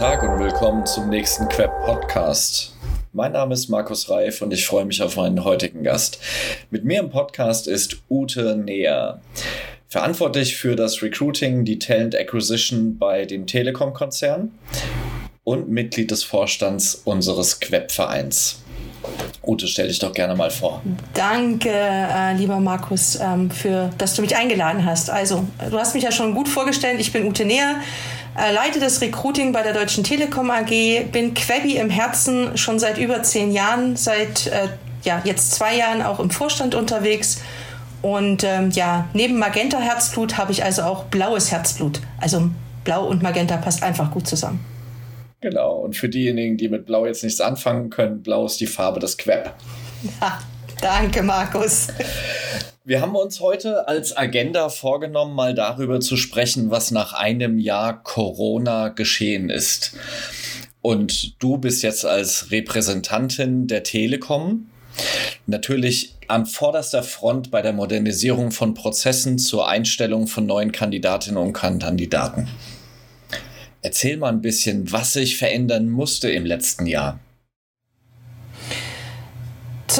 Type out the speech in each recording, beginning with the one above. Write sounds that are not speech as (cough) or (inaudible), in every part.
Tag und willkommen zum nächsten Queb Podcast. Mein Name ist Markus Reif und ich freue mich auf meinen heutigen Gast. Mit mir im Podcast ist Ute Neher. Verantwortlich für das Recruiting, die Talent Acquisition bei dem Telekom-Konzern und Mitglied des Vorstands unseres Queb-Vereins. Ute, stell dich doch gerne mal vor. Danke, äh, lieber Markus, ähm, für, dass du mich eingeladen hast. Also, du hast mich ja schon gut vorgestellt. Ich bin Ute Neher, äh, leite das Recruiting bei der Deutschen Telekom AG, bin Quebi im Herzen schon seit über zehn Jahren, seit äh, ja, jetzt zwei Jahren auch im Vorstand unterwegs. Und ähm, ja, neben Magenta Herzblut habe ich also auch blaues Herzblut. Also Blau und Magenta passt einfach gut zusammen. Genau, und für diejenigen, die mit Blau jetzt nichts anfangen können, Blau ist die Farbe des Queb. Ja, (laughs) danke, Markus. Wir haben uns heute als Agenda vorgenommen, mal darüber zu sprechen, was nach einem Jahr Corona geschehen ist. Und du bist jetzt als Repräsentantin der Telekom natürlich an vorderster Front bei der Modernisierung von Prozessen zur Einstellung von neuen Kandidatinnen und Kandidaten. Erzähl mal ein bisschen, was sich verändern musste im letzten Jahr.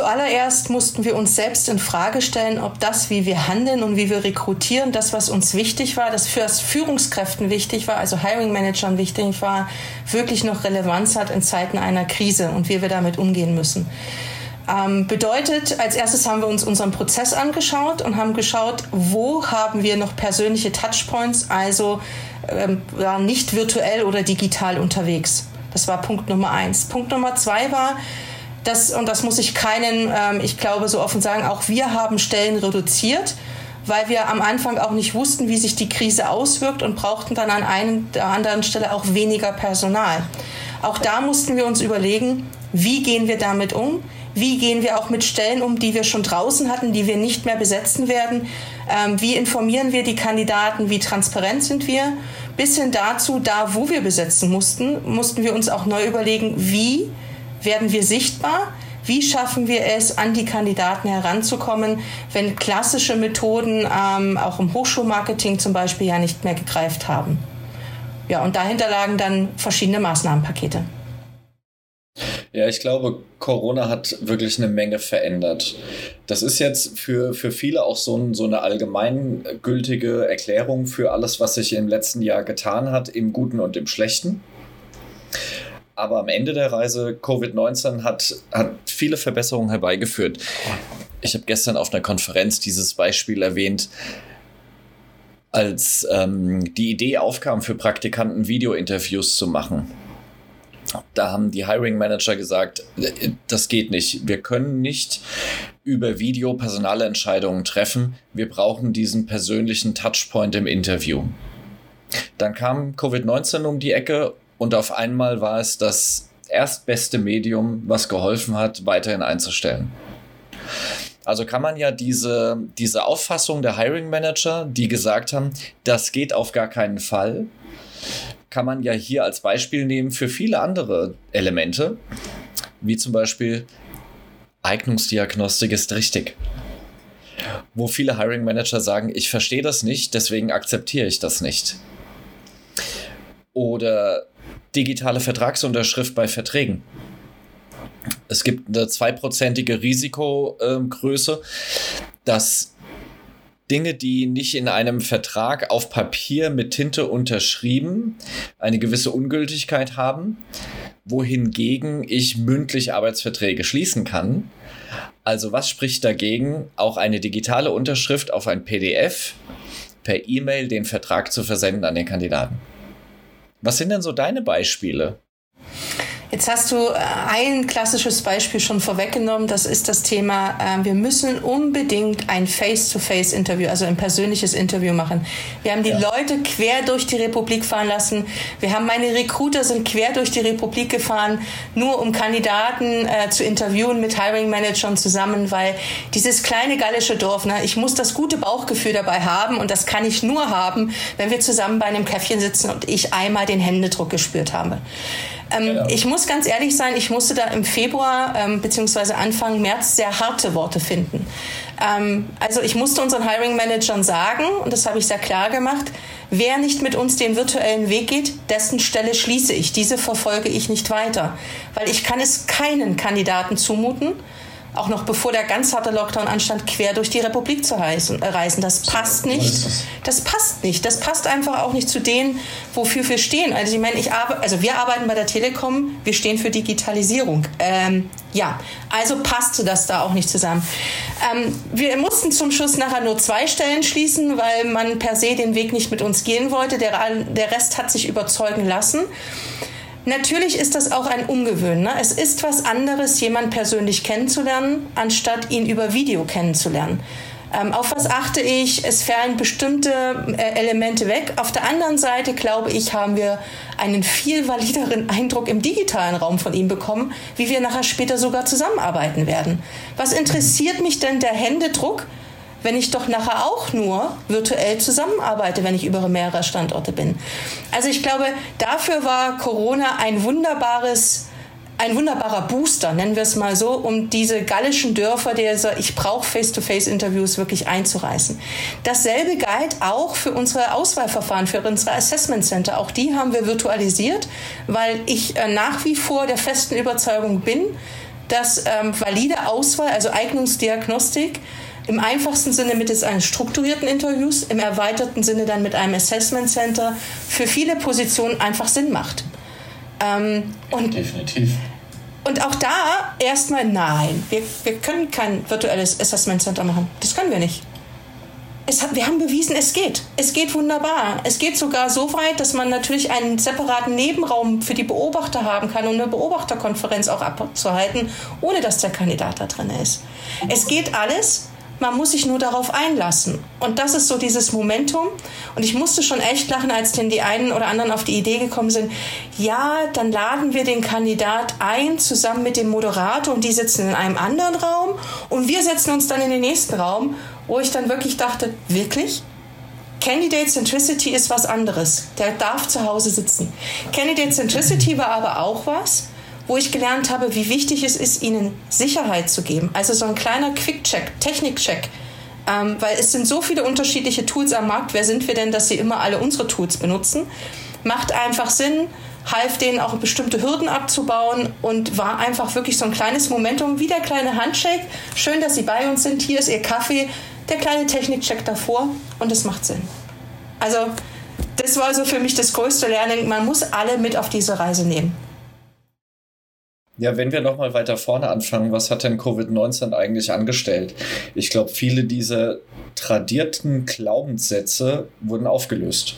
Zuallererst mussten wir uns selbst in Frage stellen, ob das, wie wir handeln und wie wir rekrutieren, das, was uns wichtig war, das für das Führungskräften wichtig war, also Hiring Managern wichtig war, wirklich noch Relevanz hat in Zeiten einer Krise und wie wir damit umgehen müssen. Ähm, bedeutet, als erstes haben wir uns unseren Prozess angeschaut und haben geschaut, wo haben wir noch persönliche Touchpoints, also ähm, nicht virtuell oder digital unterwegs. Das war Punkt Nummer eins. Punkt Nummer zwei war, das, und das muss ich keinen, ähm, ich glaube, so offen sagen, auch wir haben Stellen reduziert, weil wir am Anfang auch nicht wussten, wie sich die Krise auswirkt und brauchten dann an einer anderen Stelle auch weniger Personal. Auch da mussten wir uns überlegen, wie gehen wir damit um? Wie gehen wir auch mit Stellen um, die wir schon draußen hatten, die wir nicht mehr besetzen werden? Ähm, wie informieren wir die Kandidaten? Wie transparent sind wir? Bis hin dazu, da wo wir besetzen mussten, mussten wir uns auch neu überlegen, wie werden wir sichtbar? Wie schaffen wir es, an die Kandidaten heranzukommen, wenn klassische Methoden ähm, auch im Hochschulmarketing zum Beispiel ja nicht mehr gegreift haben? Ja, und dahinter lagen dann verschiedene Maßnahmenpakete. Ja, ich glaube, Corona hat wirklich eine Menge verändert. Das ist jetzt für, für viele auch so, ein, so eine allgemeingültige Erklärung für alles, was sich im letzten Jahr getan hat, im Guten und im Schlechten. Aber am Ende der Reise, Covid-19 hat, hat viele Verbesserungen herbeigeführt. Ich habe gestern auf einer Konferenz dieses Beispiel erwähnt, als ähm, die Idee aufkam, für Praktikanten Video-Interviews zu machen da haben die Hiring Manager gesagt, das geht nicht. Wir können nicht über Video Personalentscheidungen treffen. Wir brauchen diesen persönlichen Touchpoint im Interview. Dann kam Covid-19 um die Ecke und auf einmal war es das erstbeste Medium, was geholfen hat, weiterhin einzustellen. Also kann man ja diese, diese Auffassung der Hiring Manager, die gesagt haben, das geht auf gar keinen Fall, kann man ja hier als Beispiel nehmen für viele andere Elemente, wie zum Beispiel Eignungsdiagnostik ist richtig. Wo viele Hiring Manager sagen, ich verstehe das nicht, deswegen akzeptiere ich das nicht. Oder digitale Vertragsunterschrift bei Verträgen. Es gibt eine zweiprozentige Risikogröße, dass Dinge, die nicht in einem Vertrag auf Papier mit Tinte unterschrieben, eine gewisse Ungültigkeit haben, wohingegen ich mündlich Arbeitsverträge schließen kann. Also was spricht dagegen, auch eine digitale Unterschrift auf ein PDF per E-Mail den Vertrag zu versenden an den Kandidaten? Was sind denn so deine Beispiele? Jetzt hast du äh, ein klassisches Beispiel schon vorweggenommen. Das ist das Thema, äh, wir müssen unbedingt ein Face-to-Face-Interview, also ein persönliches Interview machen. Wir haben die ja. Leute quer durch die Republik fahren lassen. Wir haben meine Recruiter sind quer durch die Republik gefahren, nur um Kandidaten äh, zu interviewen mit Hiring Managern zusammen, weil dieses kleine gallische Dorf, ne, ich muss das gute Bauchgefühl dabei haben und das kann ich nur haben, wenn wir zusammen bei einem Käffchen sitzen und ich einmal den Händedruck gespürt habe. Ähm, genau. Ich muss ganz ehrlich sein, ich musste da im Februar ähm, bzw. Anfang März sehr harte Worte finden. Ähm, also ich musste unseren Hiring Managern sagen, und das habe ich sehr klar gemacht, wer nicht mit uns den virtuellen Weg geht, dessen Stelle schließe ich. Diese verfolge ich nicht weiter. Weil ich kann es keinen Kandidaten zumuten, auch noch bevor der ganz harte Lockdown anstand, quer durch die Republik zu reisen. Das passt nicht. Das passt nicht. Das passt einfach auch nicht zu denen, wofür wir stehen. Also ich meine, ich also wir arbeiten bei der Telekom, wir stehen für Digitalisierung. Ähm, ja, also passte das da auch nicht zusammen. Ähm, wir mussten zum Schluss nachher nur zwei Stellen schließen, weil man per se den Weg nicht mit uns gehen wollte. Der, der Rest hat sich überzeugen lassen. Natürlich ist das auch ein Umgewöhnen. Ne? Es ist was anderes, jemanden persönlich kennenzulernen, anstatt ihn über Video kennenzulernen. Ähm, auf was achte ich? Es fallen bestimmte äh, Elemente weg. Auf der anderen Seite, glaube ich, haben wir einen viel valideren Eindruck im digitalen Raum von ihm bekommen, wie wir nachher später sogar zusammenarbeiten werden. Was interessiert mich denn der Händedruck? Wenn ich doch nachher auch nur virtuell zusammenarbeite, wenn ich über mehrere Standorte bin. Also ich glaube, dafür war Corona ein wunderbares ein wunderbarer Booster, nennen wir es mal so, um diese gallischen Dörfer, der ich brauche Face-to-Face-Interviews wirklich einzureißen. Dasselbe galt auch für unsere Auswahlverfahren, für unsere Assessment Center. Auch die haben wir virtualisiert, weil ich äh, nach wie vor der festen Überzeugung bin, dass ähm, valide Auswahl, also Eignungsdiagnostik, im einfachsten Sinne mittels eines strukturierten Interviews, im erweiterten Sinne dann mit einem Assessment Center für viele Positionen einfach Sinn macht. Ähm, und Definitiv. Und auch da erstmal nein, wir, wir können kein virtuelles Assessment Center machen. Das können wir nicht. Hat, wir haben bewiesen, es geht. Es geht wunderbar. Es geht sogar so weit, dass man natürlich einen separaten Nebenraum für die Beobachter haben kann, um eine Beobachterkonferenz auch abzuhalten, ohne dass der Kandidat da drin ist. Es geht alles man muss sich nur darauf einlassen. Und das ist so dieses Momentum. Und ich musste schon echt lachen, als denn die einen oder anderen auf die Idee gekommen sind, ja, dann laden wir den Kandidat ein, zusammen mit dem Moderator, und die sitzen in einem anderen Raum. Und wir setzen uns dann in den nächsten Raum, wo ich dann wirklich dachte, wirklich? Candidate Centricity ist was anderes. Der darf zu Hause sitzen. Candidate Centricity war aber auch was, wo ich gelernt habe, wie wichtig es ist, ihnen Sicherheit zu geben. Also so ein kleiner Quick-Check, Technik-Check. Ähm, weil es sind so viele unterschiedliche Tools am Markt. Wer sind wir denn, dass sie immer alle unsere Tools benutzen? Macht einfach Sinn, half denen auch bestimmte Hürden abzubauen und war einfach wirklich so ein kleines Momentum, wie der kleine Handshake. Schön, dass Sie bei uns sind. Hier ist Ihr Kaffee, der kleine Technik-Check davor und es macht Sinn. Also, das war so für mich das größte Lernen. Man muss alle mit auf diese Reise nehmen. Ja, wenn wir nochmal weiter vorne anfangen, was hat denn Covid-19 eigentlich angestellt? Ich glaube, viele dieser tradierten Glaubenssätze wurden aufgelöst.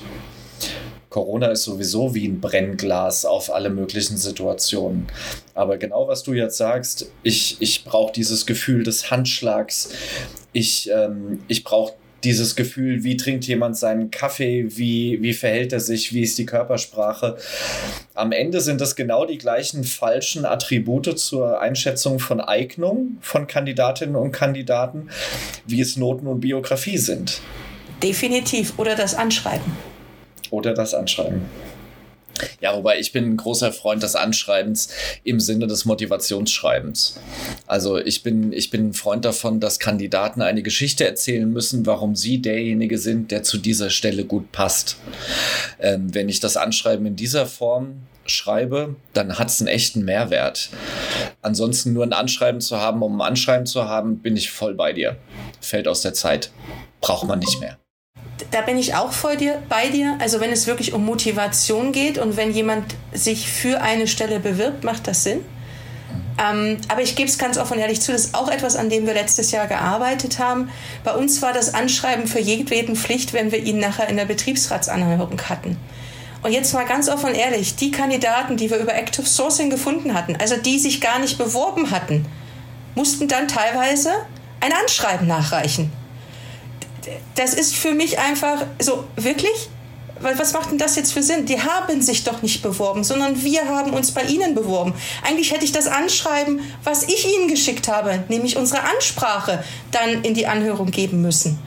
Corona ist sowieso wie ein Brennglas auf alle möglichen Situationen. Aber genau was du jetzt sagst, ich, ich brauche dieses Gefühl des Handschlags. Ich, ähm, ich brauche dieses Gefühl, wie trinkt jemand seinen Kaffee, wie, wie verhält er sich, wie ist die Körpersprache. Am Ende sind das genau die gleichen falschen Attribute zur Einschätzung von Eignung von Kandidatinnen und Kandidaten, wie es Noten und Biografie sind. Definitiv. Oder das Anschreiben. Oder das Anschreiben. Ja, wobei ich bin ein großer Freund des Anschreibens im Sinne des Motivationsschreibens. Also ich bin, ich bin ein Freund davon, dass Kandidaten eine Geschichte erzählen müssen, warum sie derjenige sind, der zu dieser Stelle gut passt. Ähm, wenn ich das Anschreiben in dieser Form schreibe, dann hat es einen echten Mehrwert. Ansonsten nur ein Anschreiben zu haben, um ein Anschreiben zu haben, bin ich voll bei dir. Fällt aus der Zeit. Braucht man nicht mehr da bin ich auch voll dir, bei dir. Also wenn es wirklich um Motivation geht und wenn jemand sich für eine Stelle bewirbt, macht das Sinn. Ähm, aber ich gebe es ganz offen und ehrlich zu, das ist auch etwas, an dem wir letztes Jahr gearbeitet haben. Bei uns war das Anschreiben für jedweden Pflicht, wenn wir ihn nachher in der Betriebsratsanhörung hatten. Und jetzt mal ganz offen und ehrlich, die Kandidaten, die wir über Active Sourcing gefunden hatten, also die sich gar nicht beworben hatten, mussten dann teilweise ein Anschreiben nachreichen das ist für mich einfach so, wirklich? was macht denn das jetzt für Sinn? Die haben sich doch nicht beworben, sondern wir haben uns bei ihnen beworben. Eigentlich hätte ich das Anschreiben, was ich ihnen geschickt habe, nämlich unsere Ansprache, dann in die Anhörung geben müssen.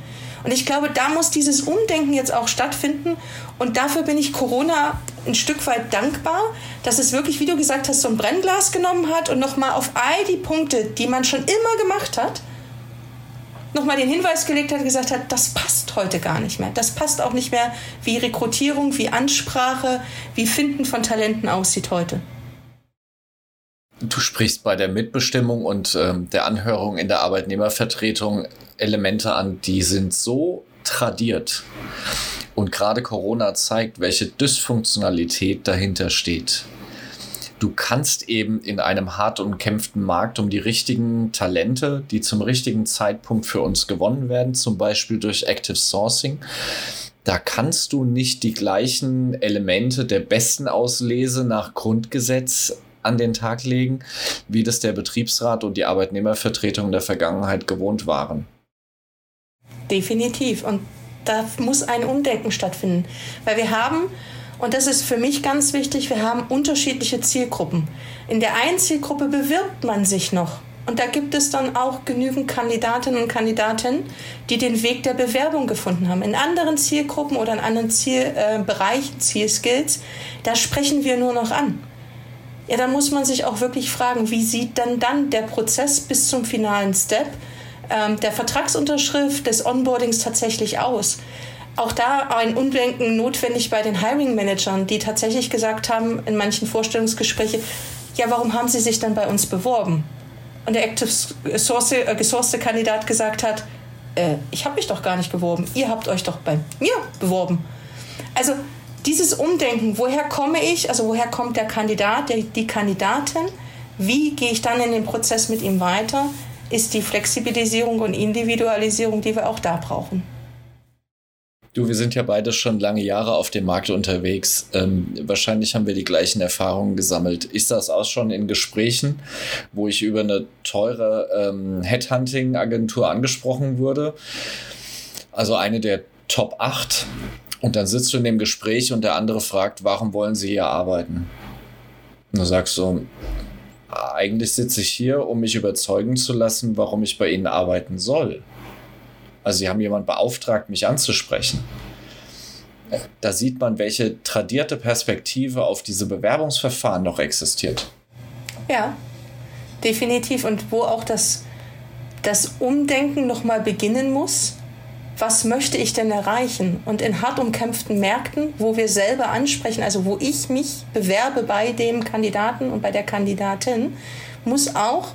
Und ich glaube, da muss dieses Umdenken jetzt auch stattfinden. Und dafür bin ich Corona ein Stück weit dankbar, dass es wirklich, wie du gesagt hast, so ein Brennglas genommen hat und nochmal auf all die Punkte, die man schon immer gemacht hat, nochmal den Hinweis gelegt hat, gesagt hat, das passt heute gar nicht mehr. Das passt auch nicht mehr, wie Rekrutierung, wie Ansprache, wie Finden von Talenten aussieht heute. Du sprichst bei der Mitbestimmung und ähm, der Anhörung in der Arbeitnehmervertretung Elemente an, die sind so tradiert. Und gerade Corona zeigt, welche Dysfunktionalität dahinter steht. Du kannst eben in einem hart umkämpften Markt um die richtigen Talente, die zum richtigen Zeitpunkt für uns gewonnen werden, zum Beispiel durch Active Sourcing, da kannst du nicht die gleichen Elemente der besten Auslese nach Grundgesetz an den Tag legen, wie das der Betriebsrat und die Arbeitnehmervertretung der Vergangenheit gewohnt waren. Definitiv. Und da muss ein Umdenken stattfinden. Weil wir haben, und das ist für mich ganz wichtig, wir haben unterschiedliche Zielgruppen. In der einen Zielgruppe bewirbt man sich noch. Und da gibt es dann auch genügend Kandidatinnen und Kandidaten, die den Weg der Bewerbung gefunden haben. In anderen Zielgruppen oder in anderen Zielbereichen, äh, Zielskills, da sprechen wir nur noch an ja, da muss man sich auch wirklich fragen, wie sieht denn dann der Prozess bis zum finalen Step ähm, der Vertragsunterschrift, des Onboardings tatsächlich aus? Auch da ein Umdenken notwendig bei den Hiring Managern, die tatsächlich gesagt haben in manchen Vorstellungsgesprächen, ja, warum haben sie sich dann bei uns beworben? Und der Active Source, äh, gesourcete Kandidat gesagt hat, äh, ich habe mich doch gar nicht beworben, ihr habt euch doch bei mir beworben. Also dieses Umdenken, woher komme ich, also woher kommt der Kandidat, der, die Kandidatin, wie gehe ich dann in den Prozess mit ihm weiter, ist die Flexibilisierung und Individualisierung, die wir auch da brauchen. Du, wir sind ja beide schon lange Jahre auf dem Markt unterwegs. Ähm, wahrscheinlich haben wir die gleichen Erfahrungen gesammelt. Ist das auch schon in Gesprächen, wo ich über eine teure ähm, Headhunting-Agentur angesprochen wurde? Also eine der Top 8 und dann sitzt du in dem Gespräch und der andere fragt, warum wollen Sie hier arbeiten? Und du sagst so, eigentlich sitze ich hier, um mich überzeugen zu lassen, warum ich bei Ihnen arbeiten soll. Also Sie haben jemanden beauftragt, mich anzusprechen. Da sieht man, welche tradierte Perspektive auf diese Bewerbungsverfahren noch existiert. Ja, definitiv. Und wo auch das, das Umdenken nochmal beginnen muss, was möchte ich denn erreichen? Und in hart umkämpften Märkten, wo wir selber ansprechen, also wo ich mich bewerbe bei dem Kandidaten und bei der Kandidatin, muss auch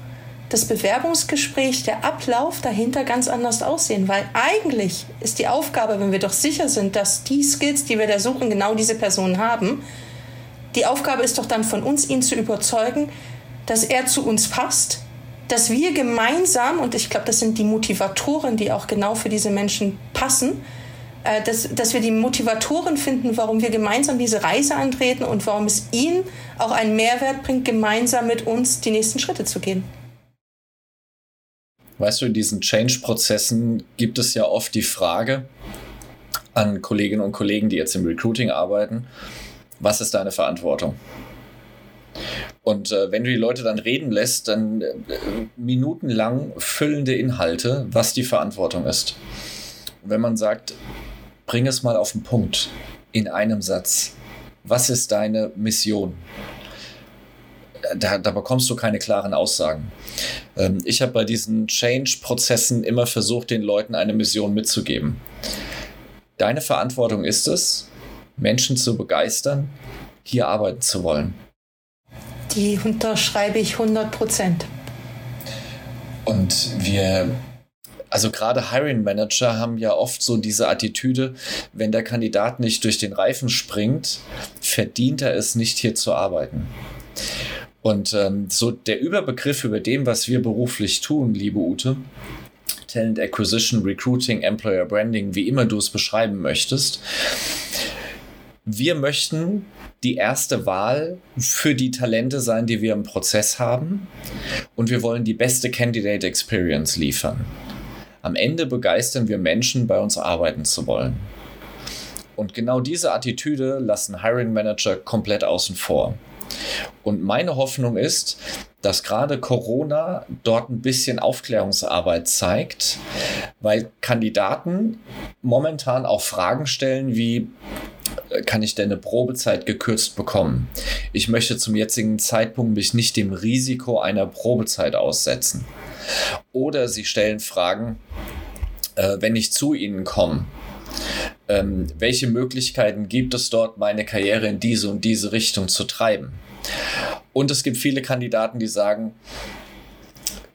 das Bewerbungsgespräch, der Ablauf dahinter ganz anders aussehen. Weil eigentlich ist die Aufgabe, wenn wir doch sicher sind, dass die Skills, die wir da suchen, genau diese Personen haben, die Aufgabe ist doch dann von uns, ihn zu überzeugen, dass er zu uns passt, dass wir gemeinsam, und ich glaube, das sind die Motivatoren, die auch genau für diese Menschen passen, äh, dass, dass wir die Motivatoren finden, warum wir gemeinsam diese Reise antreten und warum es ihnen auch einen Mehrwert bringt, gemeinsam mit uns die nächsten Schritte zu gehen. Weißt du, in diesen Change-Prozessen gibt es ja oft die Frage an Kolleginnen und Kollegen, die jetzt im Recruiting arbeiten, was ist deine Verantwortung? Und äh, wenn du die Leute dann reden lässt, dann äh, minutenlang füllende Inhalte, was die Verantwortung ist. Und wenn man sagt, bring es mal auf den Punkt in einem Satz. Was ist deine Mission? Da, da, bekommst du keine klaren Aussagen. Ähm, ich habe bei diesen Change-Prozessen immer versucht, den Leuten eine Mission mitzugeben. Deine Verantwortung ist es, Menschen zu begeistern, hier arbeiten zu wollen die unterschreibe ich 100 Prozent. Und wir, also gerade Hiring Manager haben ja oft so diese Attitüde, wenn der Kandidat nicht durch den Reifen springt, verdient er es nicht hier zu arbeiten. Und ähm, so der Überbegriff über dem, was wir beruflich tun, liebe Ute, Talent Acquisition, Recruiting, Employer Branding, wie immer du es beschreiben möchtest. Wir möchten die erste Wahl für die Talente sein, die wir im Prozess haben. Und wir wollen die beste Candidate Experience liefern. Am Ende begeistern wir Menschen, bei uns arbeiten zu wollen. Und genau diese Attitüde lassen Hiring Manager komplett außen vor. Und meine Hoffnung ist, dass gerade Corona dort ein bisschen Aufklärungsarbeit zeigt, weil Kandidaten momentan auch Fragen stellen wie, äh, kann ich denn eine Probezeit gekürzt bekommen? Ich möchte zum jetzigen Zeitpunkt mich nicht dem Risiko einer Probezeit aussetzen. Oder sie stellen Fragen, äh, wenn ich zu ihnen komme, ähm, welche Möglichkeiten gibt es dort, meine Karriere in diese und diese Richtung zu treiben? Und es gibt viele Kandidaten, die sagen,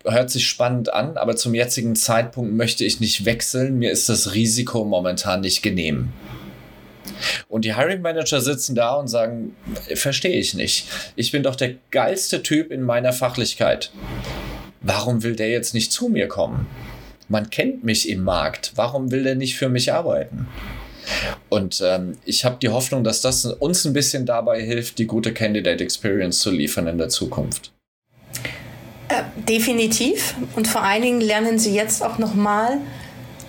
hört sich spannend an, aber zum jetzigen Zeitpunkt möchte ich nicht wechseln. Mir ist das Risiko momentan nicht genehm. Und die Hiring Manager sitzen da und sagen, verstehe ich nicht. Ich bin doch der geilste Typ in meiner Fachlichkeit. Warum will der jetzt nicht zu mir kommen? Man kennt mich im Markt. Warum will der nicht für mich arbeiten? Und ähm, ich habe die Hoffnung, dass das uns ein bisschen dabei hilft, die gute Candidate Experience zu liefern in der Zukunft. Äh, definitiv. Und vor allen Dingen lernen Sie jetzt auch nochmal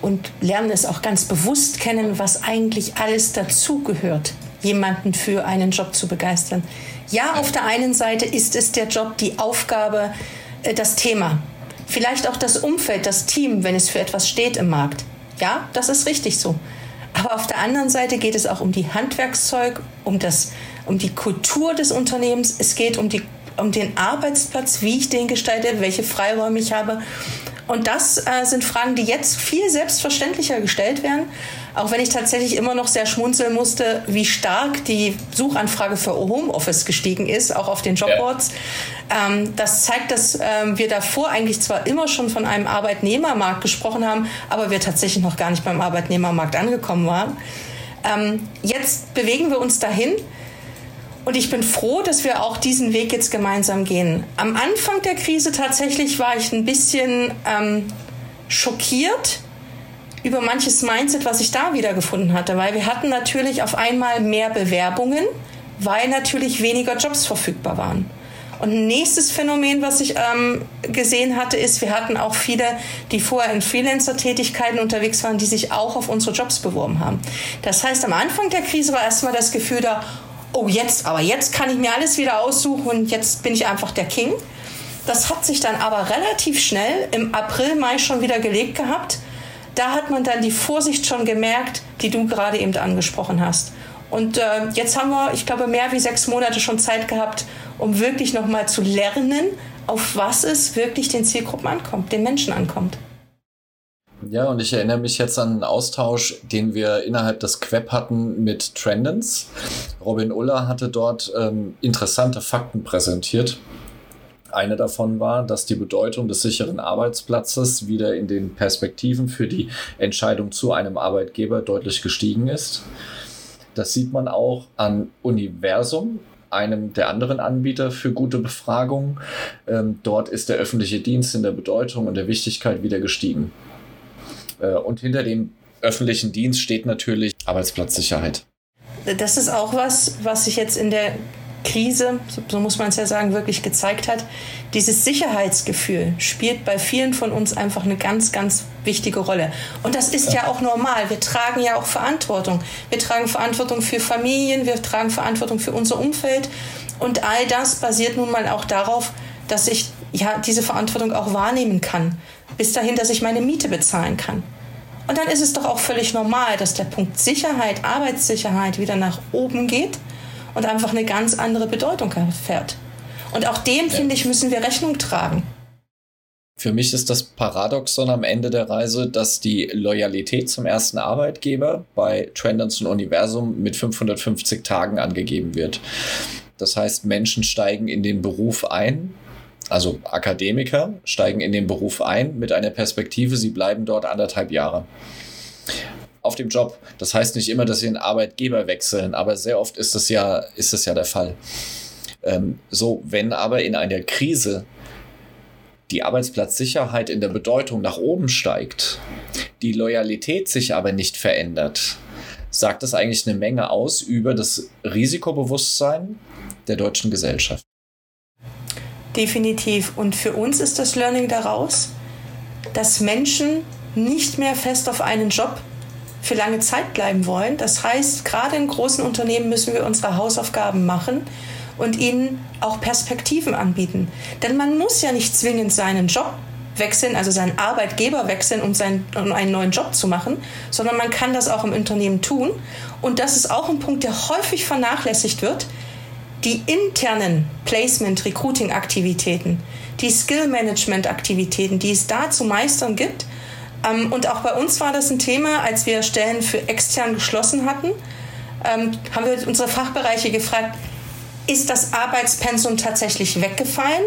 und lernen es auch ganz bewusst kennen, was eigentlich alles dazugehört, jemanden für einen Job zu begeistern. Ja, auf der einen Seite ist es der Job, die Aufgabe, äh, das Thema. Vielleicht auch das Umfeld, das Team, wenn es für etwas steht im Markt. Ja, das ist richtig so. Aber auf der anderen Seite geht es auch um die Handwerkszeug, um, das, um die Kultur des Unternehmens. Es geht um, die, um den Arbeitsplatz, wie ich den gestalte, welche Freiräume ich habe. Und das äh, sind Fragen, die jetzt viel selbstverständlicher gestellt werden. Auch wenn ich tatsächlich immer noch sehr schmunzeln musste, wie stark die Suchanfrage für Homeoffice gestiegen ist, auch auf den Jobboards. Ja. Ähm, das zeigt, dass ähm, wir davor eigentlich zwar immer schon von einem Arbeitnehmermarkt gesprochen haben, aber wir tatsächlich noch gar nicht beim Arbeitnehmermarkt angekommen waren. Ähm, jetzt bewegen wir uns dahin. Und ich bin froh, dass wir auch diesen Weg jetzt gemeinsam gehen. Am Anfang der Krise tatsächlich war ich ein bisschen ähm, schockiert über manches Mindset, was ich da wiedergefunden hatte, weil wir hatten natürlich auf einmal mehr Bewerbungen, weil natürlich weniger Jobs verfügbar waren. Und ein nächstes Phänomen, was ich ähm, gesehen hatte, ist, wir hatten auch viele, die vorher in Freelancer-Tätigkeiten unterwegs waren, die sich auch auf unsere Jobs beworben haben. Das heißt, am Anfang der Krise war erstmal das Gefühl da, oh jetzt, aber jetzt kann ich mir alles wieder aussuchen und jetzt bin ich einfach der King. Das hat sich dann aber relativ schnell im April, Mai schon wieder gelegt gehabt. Da hat man dann die Vorsicht schon gemerkt, die du gerade eben angesprochen hast. Und äh, jetzt haben wir, ich glaube, mehr wie sechs Monate schon Zeit gehabt, um wirklich nochmal zu lernen, auf was es wirklich den Zielgruppen ankommt, den Menschen ankommt. Ja, und ich erinnere mich jetzt an einen Austausch, den wir innerhalb des Queb hatten mit Trendens. Robin Uller hatte dort ähm, interessante Fakten präsentiert. Eine davon war, dass die Bedeutung des sicheren Arbeitsplatzes wieder in den Perspektiven für die Entscheidung zu einem Arbeitgeber deutlich gestiegen ist. Das sieht man auch an Universum, einem der anderen Anbieter für gute Befragung. Ähm, dort ist der öffentliche Dienst in der Bedeutung und der Wichtigkeit wieder gestiegen. Äh, und hinter dem öffentlichen Dienst steht natürlich Arbeitsplatzsicherheit. Das ist auch was, was sich jetzt in der Krise, so muss man es ja sagen, wirklich gezeigt hat. Dieses Sicherheitsgefühl spielt bei vielen von uns einfach eine ganz, ganz wichtige Rolle. Und das ist ja auch normal. Wir tragen ja auch Verantwortung. Wir tragen Verantwortung für Familien, wir tragen Verantwortung für unser Umfeld. Und all das basiert nun mal auch darauf, dass ich ja diese Verantwortung auch wahrnehmen kann bis dahin, dass ich meine Miete bezahlen kann. Und dann ist es doch auch völlig normal, dass der Punkt Sicherheit, Arbeitssicherheit wieder nach oben geht und einfach eine ganz andere Bedeutung erfährt. Und auch dem, ja. finde ich, müssen wir Rechnung tragen. Für mich ist das Paradoxon am Ende der Reise, dass die Loyalität zum ersten Arbeitgeber bei Trendance und Universum mit 550 Tagen angegeben wird. Das heißt, Menschen steigen in den Beruf ein, also Akademiker, steigen in den Beruf ein mit einer Perspektive, sie bleiben dort anderthalb Jahre auf dem Job. Das heißt nicht immer, dass sie einen Arbeitgeber wechseln, aber sehr oft ist das ja, ist das ja der Fall. Ähm, so, wenn aber in einer Krise die Arbeitsplatzsicherheit in der Bedeutung nach oben steigt, die Loyalität sich aber nicht verändert, sagt das eigentlich eine Menge aus über das Risikobewusstsein der deutschen Gesellschaft definitiv. Und für uns ist das Learning daraus, dass Menschen nicht mehr fest auf einen Job für lange Zeit bleiben wollen. Das heißt, gerade in großen Unternehmen müssen wir unsere Hausaufgaben machen und ihnen auch Perspektiven anbieten. Denn man muss ja nicht zwingend seinen Job wechseln, also seinen Arbeitgeber wechseln, um, sein, um einen neuen Job zu machen, sondern man kann das auch im Unternehmen tun. Und das ist auch ein Punkt, der häufig vernachlässigt wird. Die internen Placement-Recruiting-Aktivitäten, die Skill-Management-Aktivitäten, die es da zu meistern gibt. Ähm, und auch bei uns war das ein Thema, als wir Stellen für extern geschlossen hatten, ähm, haben wir unsere Fachbereiche gefragt, ist das Arbeitspensum tatsächlich weggefallen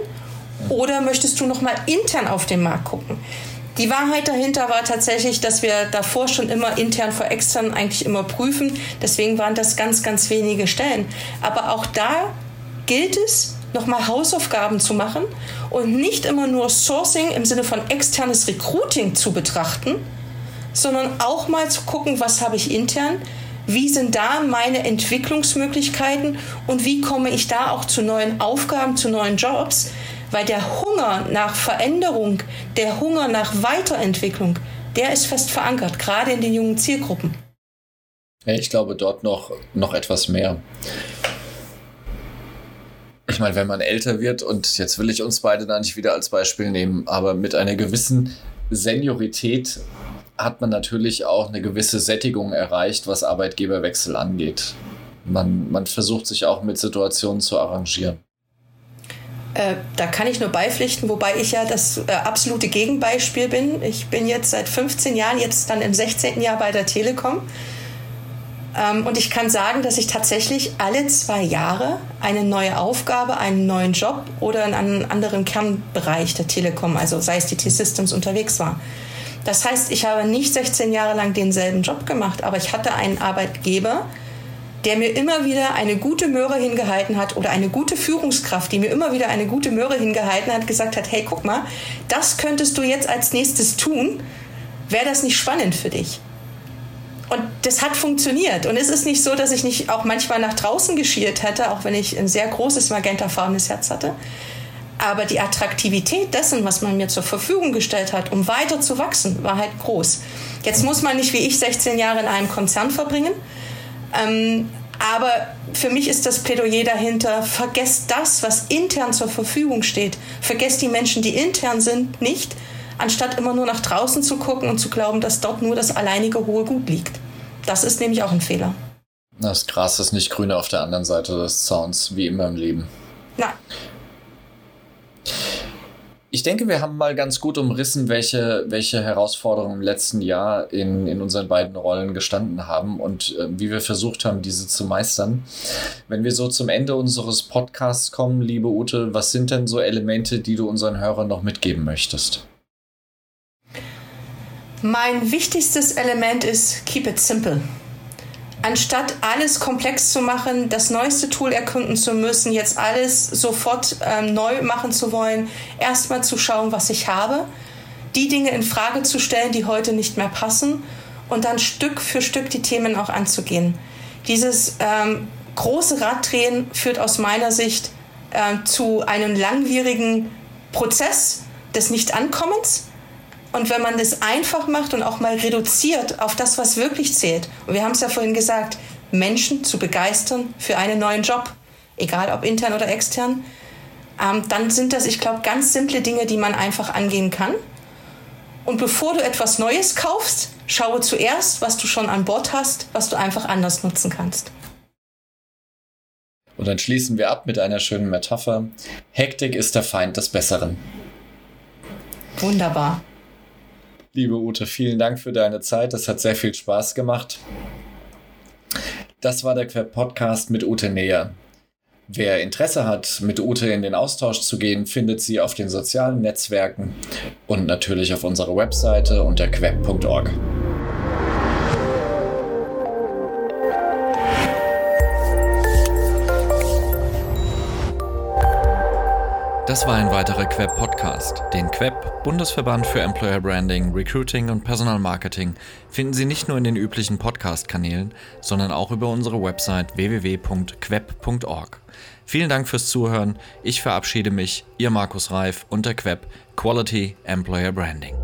oder möchtest du noch mal intern auf den Markt gucken? Die Wahrheit dahinter war tatsächlich, dass wir davor schon immer intern vor extern eigentlich immer prüfen. Deswegen waren das ganz, ganz wenige Stellen. Aber auch da gilt es, nochmal Hausaufgaben zu machen und nicht immer nur Sourcing im Sinne von externes Recruiting zu betrachten, sondern auch mal zu gucken, was habe ich intern, wie sind da meine Entwicklungsmöglichkeiten und wie komme ich da auch zu neuen Aufgaben, zu neuen Jobs, weil der Hunger nach Veränderung, der Hunger nach Weiterentwicklung, der ist fest verankert, gerade in den jungen Zielgruppen. Ich glaube dort noch, noch etwas mehr. Ich meine, wenn man älter wird, und jetzt will ich uns beide da nicht wieder als Beispiel nehmen, aber mit einer gewissen Seniorität hat man natürlich auch eine gewisse Sättigung erreicht, was Arbeitgeberwechsel angeht. Man, man versucht sich auch mit Situationen zu arrangieren. Äh, da kann ich nur beipflichten, wobei ich ja das äh, absolute Gegenbeispiel bin. Ich bin jetzt seit 15 Jahren, jetzt dann im 16. Jahr bei der Telekom. Ähm, und ich kann sagen, dass ich tatsächlich alle zwei Jahre eine neue Aufgabe, einen neuen Job oder in einem anderen Kernbereich der Telekom, also sei es die T-Systems, unterwegs war. Das heißt, ich habe nicht 16 Jahre lang denselben Job gemacht, aber ich hatte einen Arbeitgeber, der mir immer wieder eine gute Möhre hingehalten hat oder eine gute Führungskraft, die mir immer wieder eine gute Möhre hingehalten hat, gesagt hat, hey, guck mal, das könntest du jetzt als nächstes tun. Wäre das nicht spannend für dich? Und das hat funktioniert. Und es ist nicht so, dass ich nicht auch manchmal nach draußen geschielt hätte, auch wenn ich ein sehr großes magentafarbenes Herz hatte. Aber die Attraktivität dessen, was man mir zur Verfügung gestellt hat, um weiter zu wachsen, war halt groß. Jetzt muss man nicht wie ich 16 Jahre in einem Konzern verbringen, ähm, aber für mich ist das Plädoyer dahinter, vergesst das, was intern zur Verfügung steht. Vergesst die Menschen, die intern sind, nicht, anstatt immer nur nach draußen zu gucken und zu glauben, dass dort nur das alleinige hohe Gut liegt. Das ist nämlich auch ein Fehler. Das Gras ist nicht grüner auf der anderen Seite des Zauns, wie immer im Leben. Nein. Ich denke, wir haben mal ganz gut umrissen, welche, welche Herausforderungen im letzten Jahr in, in unseren beiden Rollen gestanden haben und äh, wie wir versucht haben, diese zu meistern. Wenn wir so zum Ende unseres Podcasts kommen, liebe Ute, was sind denn so Elemente, die du unseren Hörern noch mitgeben möchtest? Mein wichtigstes Element ist Keep it simple anstatt alles komplex zu machen, das neueste Tool erkunden zu müssen, jetzt alles sofort ähm, neu machen zu wollen, erstmal zu schauen, was ich habe, die Dinge in Frage zu stellen, die heute nicht mehr passen und dann Stück für Stück die Themen auch anzugehen. Dieses ähm, große Raddrehen führt aus meiner Sicht äh, zu einem langwierigen Prozess des Nichtankommens und wenn man das einfach macht und auch mal reduziert auf das, was wirklich zählt, und wir haben es ja vorhin gesagt, Menschen zu begeistern für einen neuen Job, egal ob intern oder extern, ähm, dann sind das, ich glaube, ganz simple Dinge, die man einfach angehen kann. Und bevor du etwas Neues kaufst, schaue zuerst, was du schon an Bord hast, was du einfach anders nutzen kannst. Und dann schließen wir ab mit einer schönen Metapher. Hektik ist der Feind des Besseren. Wunderbar. Liebe Ute, vielen Dank für deine Zeit. Das hat sehr viel Spaß gemacht. Das war der Podcast mit Ute Näher. Wer Interesse hat, mit Ute in den Austausch zu gehen, findet sie auf den sozialen Netzwerken und natürlich auf unserer Webseite unter queb.org. Das war ein weiterer Queb Podcast. Den Queb, Bundesverband für Employer Branding, Recruiting und Personalmarketing, finden Sie nicht nur in den üblichen Podcast-Kanälen, sondern auch über unsere Website www.queb.org. Vielen Dank fürs Zuhören. Ich verabschiede mich, Ihr Markus Reif und der Queb Quality Employer Branding.